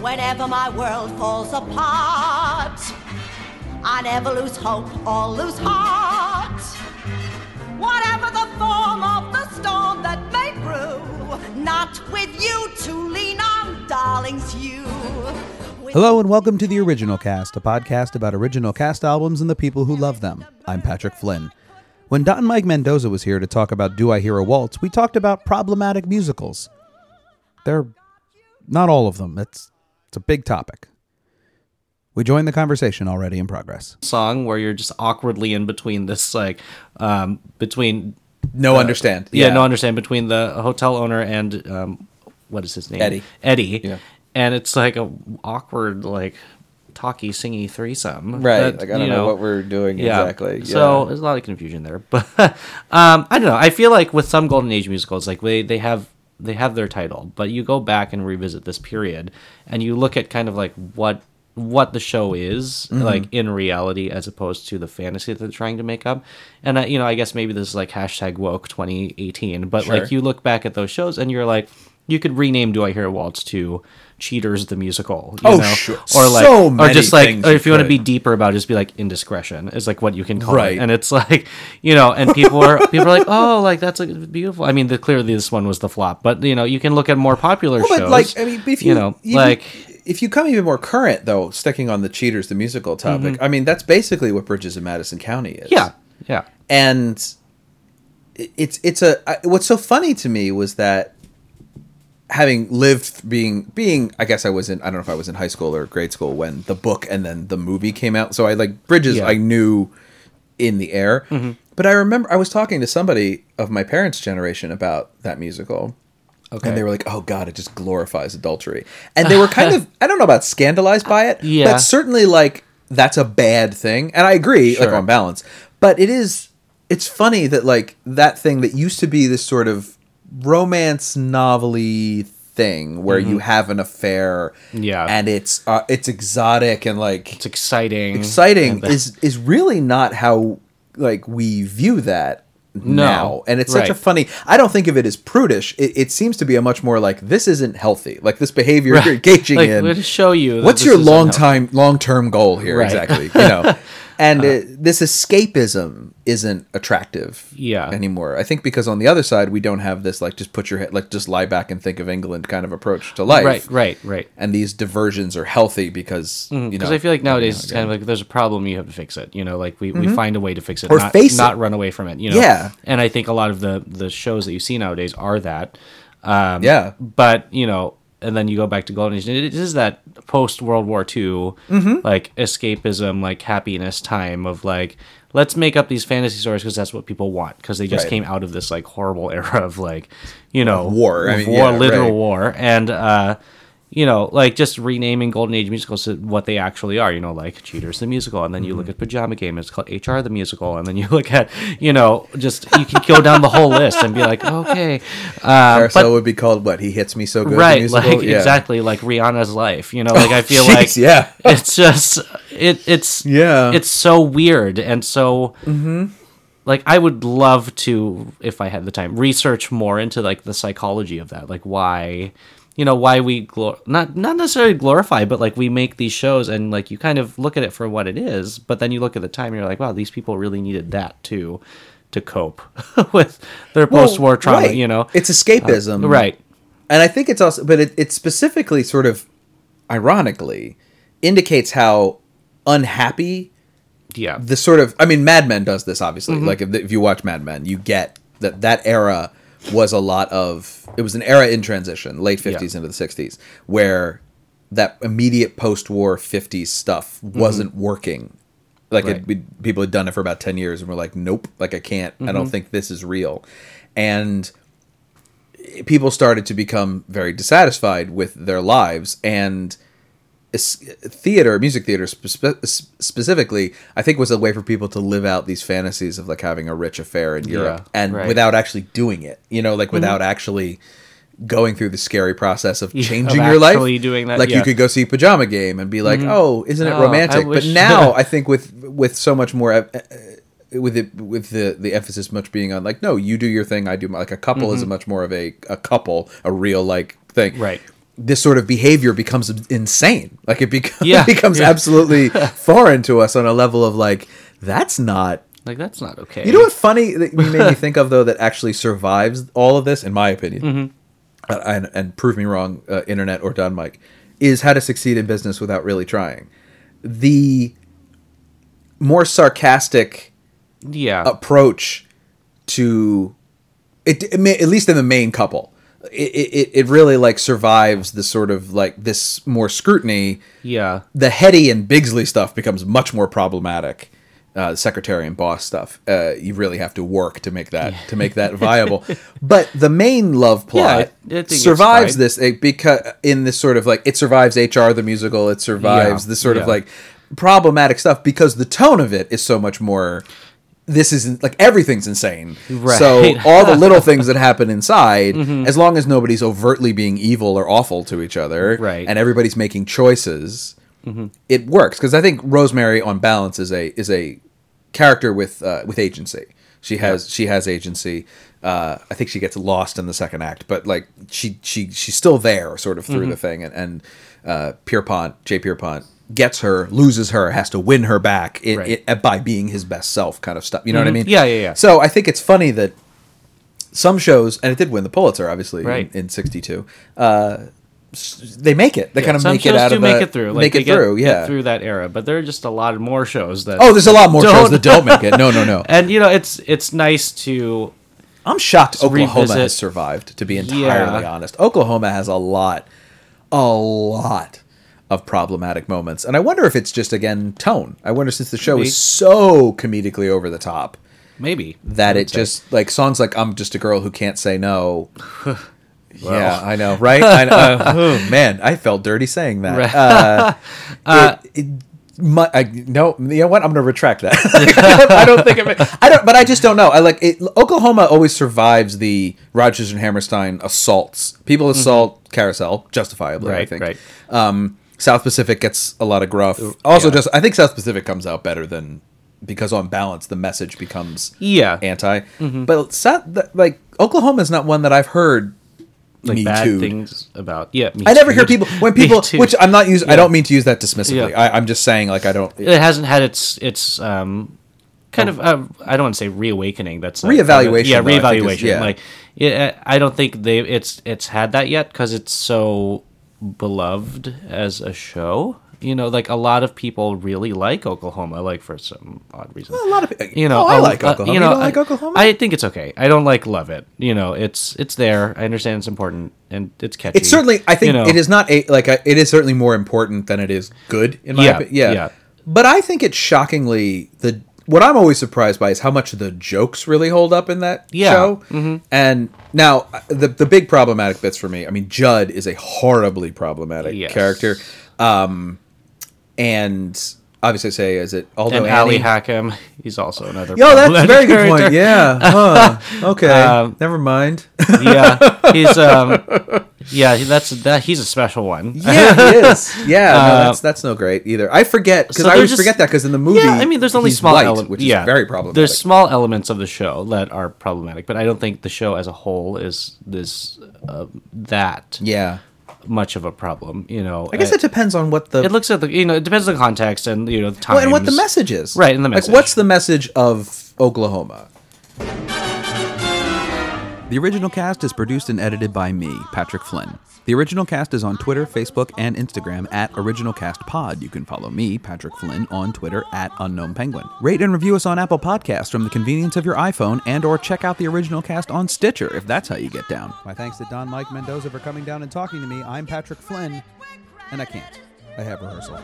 whenever my world falls apart. I never lose hope or lose heart. Whatever the form of the storm that may brew, not with you to lean on, darlings, you. Hello and welcome to the Original Cast, a podcast about original cast albums and the people who love them. I'm Patrick Flynn. When Don and Mike Mendoza was here to talk about Do I Hear a Waltz, we talked about problematic musicals. They're not all of them. It's it's a big topic. We joined the conversation already in progress. song where you're just awkwardly in between this like um between No understand. yeah, no understand between the hotel owner and um what is his name Eddie. Eddie Yeah. and it's like a awkward like talky singy threesome Right. that, like I don't you know, what we're doing yeah. exactly. So there's a lot of confusion there, but um, I don't know. I feel like with some golden age musicals, like they they have they have their title, but you go back and revisit this period, and you look at kind of like what what the show is Mm-hmm. like in reality as opposed to the fantasy that they're trying to make up and uh, you know i guess maybe this is like hashtag woke 2018 but Sure. like you look back at those shows and you're like you could rename do i hear a waltz to cheaters the musical you Oh, know? sure. or like So or just like or if you want to be deeper about it, just be like indiscretion is like what you can call Right. it and it's like you know and people are people are like oh like that's like beautiful i mean the, clearly this one was the flop but you know you can look at more popular Well, shows but like I mean, if you, you know even- like if you come even more current though, sticking on the cheaters, the musical topic. I mean, that's basically what Bridges of Madison County is. Mm-hmm. yeah yeah and it's it's a I- what's so funny to me was that having lived being being I guess I was in I don't know if I was in high school or grade school when the book and then the movie came out. So I like Bridges Yeah. I knew in the air. Mm-hmm. But I remember I was talking to somebody of my parents generation about that musical. Okay. and they were like, "Oh God, it just glorifies adultery," and they were kind of—I don't know about scandalized by it, Yeah. but certainly like that's a bad thing, and I agree, like on balance. But it is, it's funny that like that thing that used to be this sort of romance novelty thing where you have an affair, Mm-hmm. Yeah. and it's uh, it's exotic and like it's exciting. exciting is is really not how like we view that now. And it's such a funny i don't think of it as prudish. It, it seems to be a much more like this isn't healthy. Like this behavior you're engaging like, in just show you what's your long time long term goal here Right. Exactly? You know and uh, this escapism isn't attractive Yeah. anymore i think because on the other side we don't have this like just put your head like just lie back and think of england kind of approach to life right right right and these diversions are healthy because you know because I feel like nowadays it's kind of like there's a problem you have to fix it. You know, like we, we find a way to fix it, Mm-hmm. Or not, face not it. run away from it. You know, Yeah. And I think a lot of the the shows that you see nowadays are that. Um, Yeah. But you know, and then you go back to Golden Age. It is that post World War II, Mm-hmm. like escapism, like happiness time of like let's make up these fantasy stories because that's what people want because they just Right. came out of this like horrible era of like you know war. I mean, war, yeah, literal right. war, and uh, you know, like just renaming Golden Age musicals to what they actually are. You know, like Cheaters the musical, and then you look Mm-hmm. at Pajama Game, it's called HR the musical, and then you look at, you know, just you can go down the whole list and be like, okay, um, Carousel would be called what? He hits me so good. the right, like Yeah. exactly like Rihanna's life. You know, like I feel Jeez, like yeah. it's just it it's Yeah. it's so weird and so like I would love to if I had the time research more into like the psychology of that like why you know why we glor- not not necessarily glorify but like we make these shows and like you kind of look at it for what it is but then you look at the time and you're like wow these people really needed that too to cope with their Well, post-war trauma right. you know it's escapism, right And I think it's also, but it, it specifically sort of, ironically, indicates how unhappy yeah the sort of. I mean, Mad Men does this obviously. Mm-hmm. Like if, if you watch Mad Men, you get that that era was a lot of. It was an era in transition, late fifties into the sixties, where that immediate post-war fifties stuff wasn't working. Like Mm-hmm. Right. it, we, people had done it for about ten years, and we're like, nope, like I can't. I Mm-hmm. don't think this is real, and people started to become very dissatisfied with their lives and theater music theater spe- specifically i think was a way for people to live out these fantasies of like having a rich affair in europe Yeah, and right. without actually doing it you know like without actually going through the scary process of changing of your life doing that, like yeah. you could go see pajama game and be like oh isn't it Oh, romantic but now i think with with so much more uh, uh, with it with the the emphasis much being on like no you do your thing i do my like a couple Mm-hmm. is a much more of a a couple a real like thing Right. This sort of behavior becomes insane. Like it, becomes Yeah, becomes yeah. absolutely foreign to us on a level of like that's not. Like that's not okay. You know what funny that you made me think of though that actually survives all of this, in my opinion, Mm-hmm. uh, and, and prove me wrong, uh, internet or Don Mike, is how to succeed in business without really trying. The more sarcastic Yeah. approach to it, it at least in the main couple it, it, it really like survives the sort of like this more scrutiny. Yeah. the Hedy and Biggley stuff becomes much more problematic uh, secretary and boss stuff. Uh, you really have to work to make that to make that viable. But the main love plot I- I think it's survives this it, because in this sort of like it survives hr the musical. It survives Yeah, this sort of like problematic stuff because the tone of it is so much more this isn't like everything's insane. Right. So all the little things that happen inside, as long as nobody's overtly being evil or awful to each other, Right. and everybody's making choices, it works. Because I think Rosemary, on balance, is a is a character with uh, with agency. She has she has agency. Uh, I think she gets lost in the second act, but like she she she's still there, sort of through the thing. And, and uh, Pierrepont, Jay Pierrepont, gets her, loses her, has to win her back it, Right. it, by being his best self, kind of stuff. You know what I mean? Yeah, yeah, yeah. So I think it's funny that some shows, and it did win the Pulitzer, obviously, Right. in, in '62. Uh, they make it. They kind of make it out do of make the- it through. Like make it through. get Yeah. through that era. But there are just a lot more shows that. Oh, there's a lot more shows that don't make it. No, no, no. and you know, it's it's nice to I'm shocked Oklahoma revisit- has survived, to be entirely Yeah. honest. Oklahoma has a lot, a lot of problematic moments. And I wonder if it's just, again, tone. I wonder since the show Maybe. is so comedically over the top maybe that it say. just, like, songs like I'm Just a Girl Who Can't Say No. Yeah, I know, right? I know. oh, man, I felt dirty saying that. Right. Uh, it, it, my, I, no, you know what? I'm going to retract that. I don't think of it. I don't, but I just don't know. I like it. Oklahoma always survives the Rodgers and Hammerstein assaults. People assault Carousel justifiably. I Mm-hmm. Think. right. Um, South Pacific gets a lot of gruff. Also, yeah. just I think South Pacific comes out better than because on balance the message becomes yeah anti. But South, like Oklahoma is not one that I've heard. like me bad too. things about yeah. I never Too. hear people when people, which I'm not using. I don't mean to use that dismissively. Yeah. I, I'm just saying, like, I don't. it hasn't had its its um kind of uh, I don't want to say reawakening. That's Reevaluation, Yeah, though, I think is- reevaluation. yeah. Like yeah, I don't think they it's it's had that yet because it's so beloved as a show. You know, like a lot of people really like Oklahoma, like for some odd reason. a lot of you know, Oh, I a- like uh, Oklahoma. you know, you don't like I- Oklahoma? I think it's okay. I don't like love it. You know, it's it's there. I understand it's important and it's catchy. it's certainly. I think you know. it is not a like. A, it is certainly more important than it is good in my Yeah, opinion. Yeah. yeah. But I think it's shockingly the. What I'm always surprised by is how much the jokes really hold up in that Yeah. Mm-hmm. show. And now the the big problematic bits for me. I mean, Jud is a horribly problematic Yes. character. Um, and obviously, say is it although and Ali Annie, Hakim, he's also another. Yo, that's a very good point. Yeah. Huh. Okay. Um, Never mind. yeah, he's um, yeah, that's that. He's a special one. yeah, he is. Yeah, no, Uh, that's that's no great either. I forget because so I always just- forget that because in the movie, Yeah, I mean, there's only small elements, which yeah, is very problematic. There's small elements of the show that are problematic, but I don't think the show as a whole is this uh, that yeah, much of a problem. You know, I guess Uh, it depends on what the it looks at the you know it depends on the context and you know the time well, and what the message is. Right, and the message. like what's the message of Oklahoma? The original cast is produced and edited by me, Patrick Flynn. The original cast is on Twitter, Facebook, and Instagram at OriginalCastPod. You can follow me, Patrick Flynn, on Twitter at UnknownPenguin. Rate and review us on Apple Podcasts from the convenience of your iPhone, and or check out the original cast on Stitcher if that's how you get down. My thanks to Don Mike Mendoza for coming down and talking to me. I'm Patrick Flynn, and I can't. I have rehearsal.